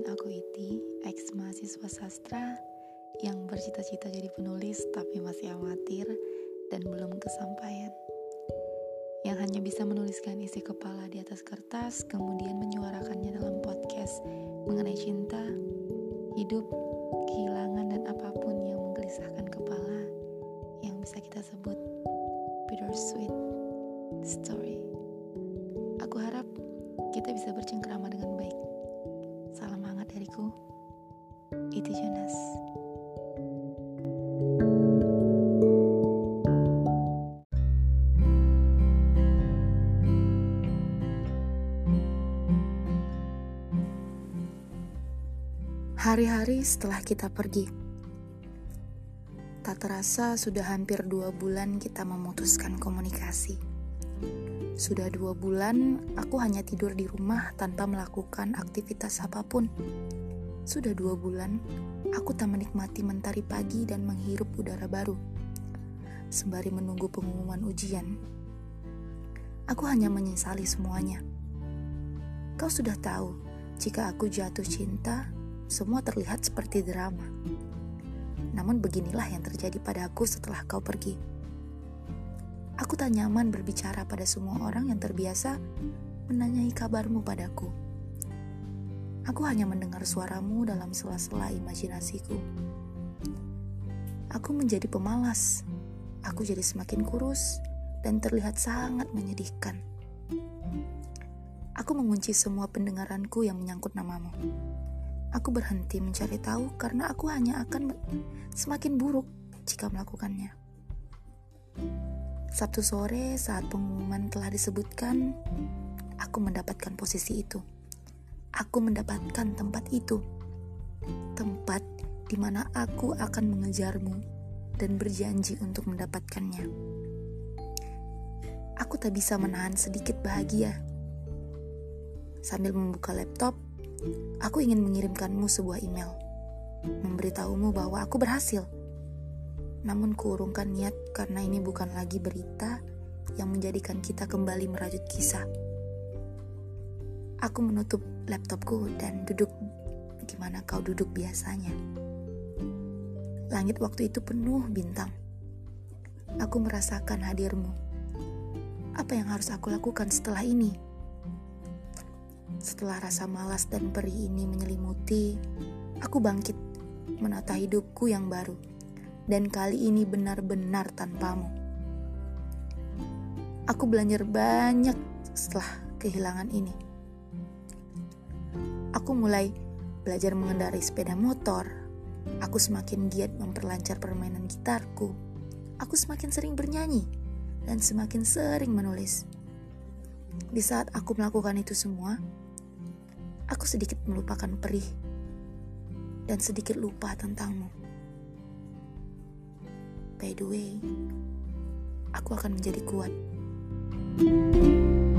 Kenalin aku Iti, ex mahasiswa sastra yang bercita-cita jadi penulis tapi masih amatir dan belum kesampaian. Yang hanya bisa menuliskan isi kepala di atas kertas kemudian menyuarakannya dalam podcast mengenai cinta, hidup, kehilangan dan apa pun yang menggelisahkan kepala yang bisa kita sebut bittersweet story. Aku harap kita bisa bercengkrama dengan dariku. Itu Jonas. Hari-hari setelah kita pergi, tak terasa sudah hampir dua bulan kita memutuskan komunikasi. Sudah dua bulan aku hanya tidur di rumah tanpa melakukan aktivitas apa pun. Sudah dua bulan aku tak menikmati mentari pagi dan menghirup udara baru. Sembari menunggu pengumuman ujian, aku hanya menyesali semuanya. Kau sudah tahu, jika aku jatuh cinta, semua terlihat seperti drama. Namun beginilah yang terjadi padaku setelah kau pergi. Aku tak nyaman berbicara pada semua orang yang terbiasa menanyai kabarmu padaku. Aku hanya mendengar suaramu dalam sela-sela imajinasiku. Aku menjadi pemalas. Aku jadi semakin kurus dan terlihat sangat menyedihkan. Aku mengunci semua pendengaranku yang menyangkut namamu. Aku berhenti mencari tahu karena aku hanya akan semakin buruk jika melakukannya. Sabtu sore saat pengumuman telah disebutkan, aku mendapatkan posisi itu. Aku mendapatkan tempat itu. Tempat di mana aku akan mengejarmu dan berjanji untuk mendapatkannya. Aku tak bisa menahan sedikit bahagia. Sambil membuka laptop, Aku ingin mengirimkanmu sebuah email, memberitahumu bahwa aku berhasil. Namun kuurungkan niat karena ini bukan lagi berita yang menjadikan kita kembali merajut kisah. Aku menutup laptopku dan duduk di mana kau duduk biasanya. Langit waktu itu penuh bintang. Aku merasakan hadirmu. Apa yang harus aku lakukan setelah ini? Setelah rasa malas dan perih ini menyelimuti, aku bangkit menata hidupku yang baru. Dan kali ini benar-benar tanpamu. Aku belajar banyak setelah kehilangan ini. Aku mulai belajar mengendarai sepeda motor. Aku semakin giat memperlancar permainan gitarku. Aku semakin sering bernyanyi dan semakin sering menulis. Di saat aku melakukan itu semua, aku sedikit melupakan perih dan sedikit lupa tentangmu. By the way, aku akan menjadi kuat. thank you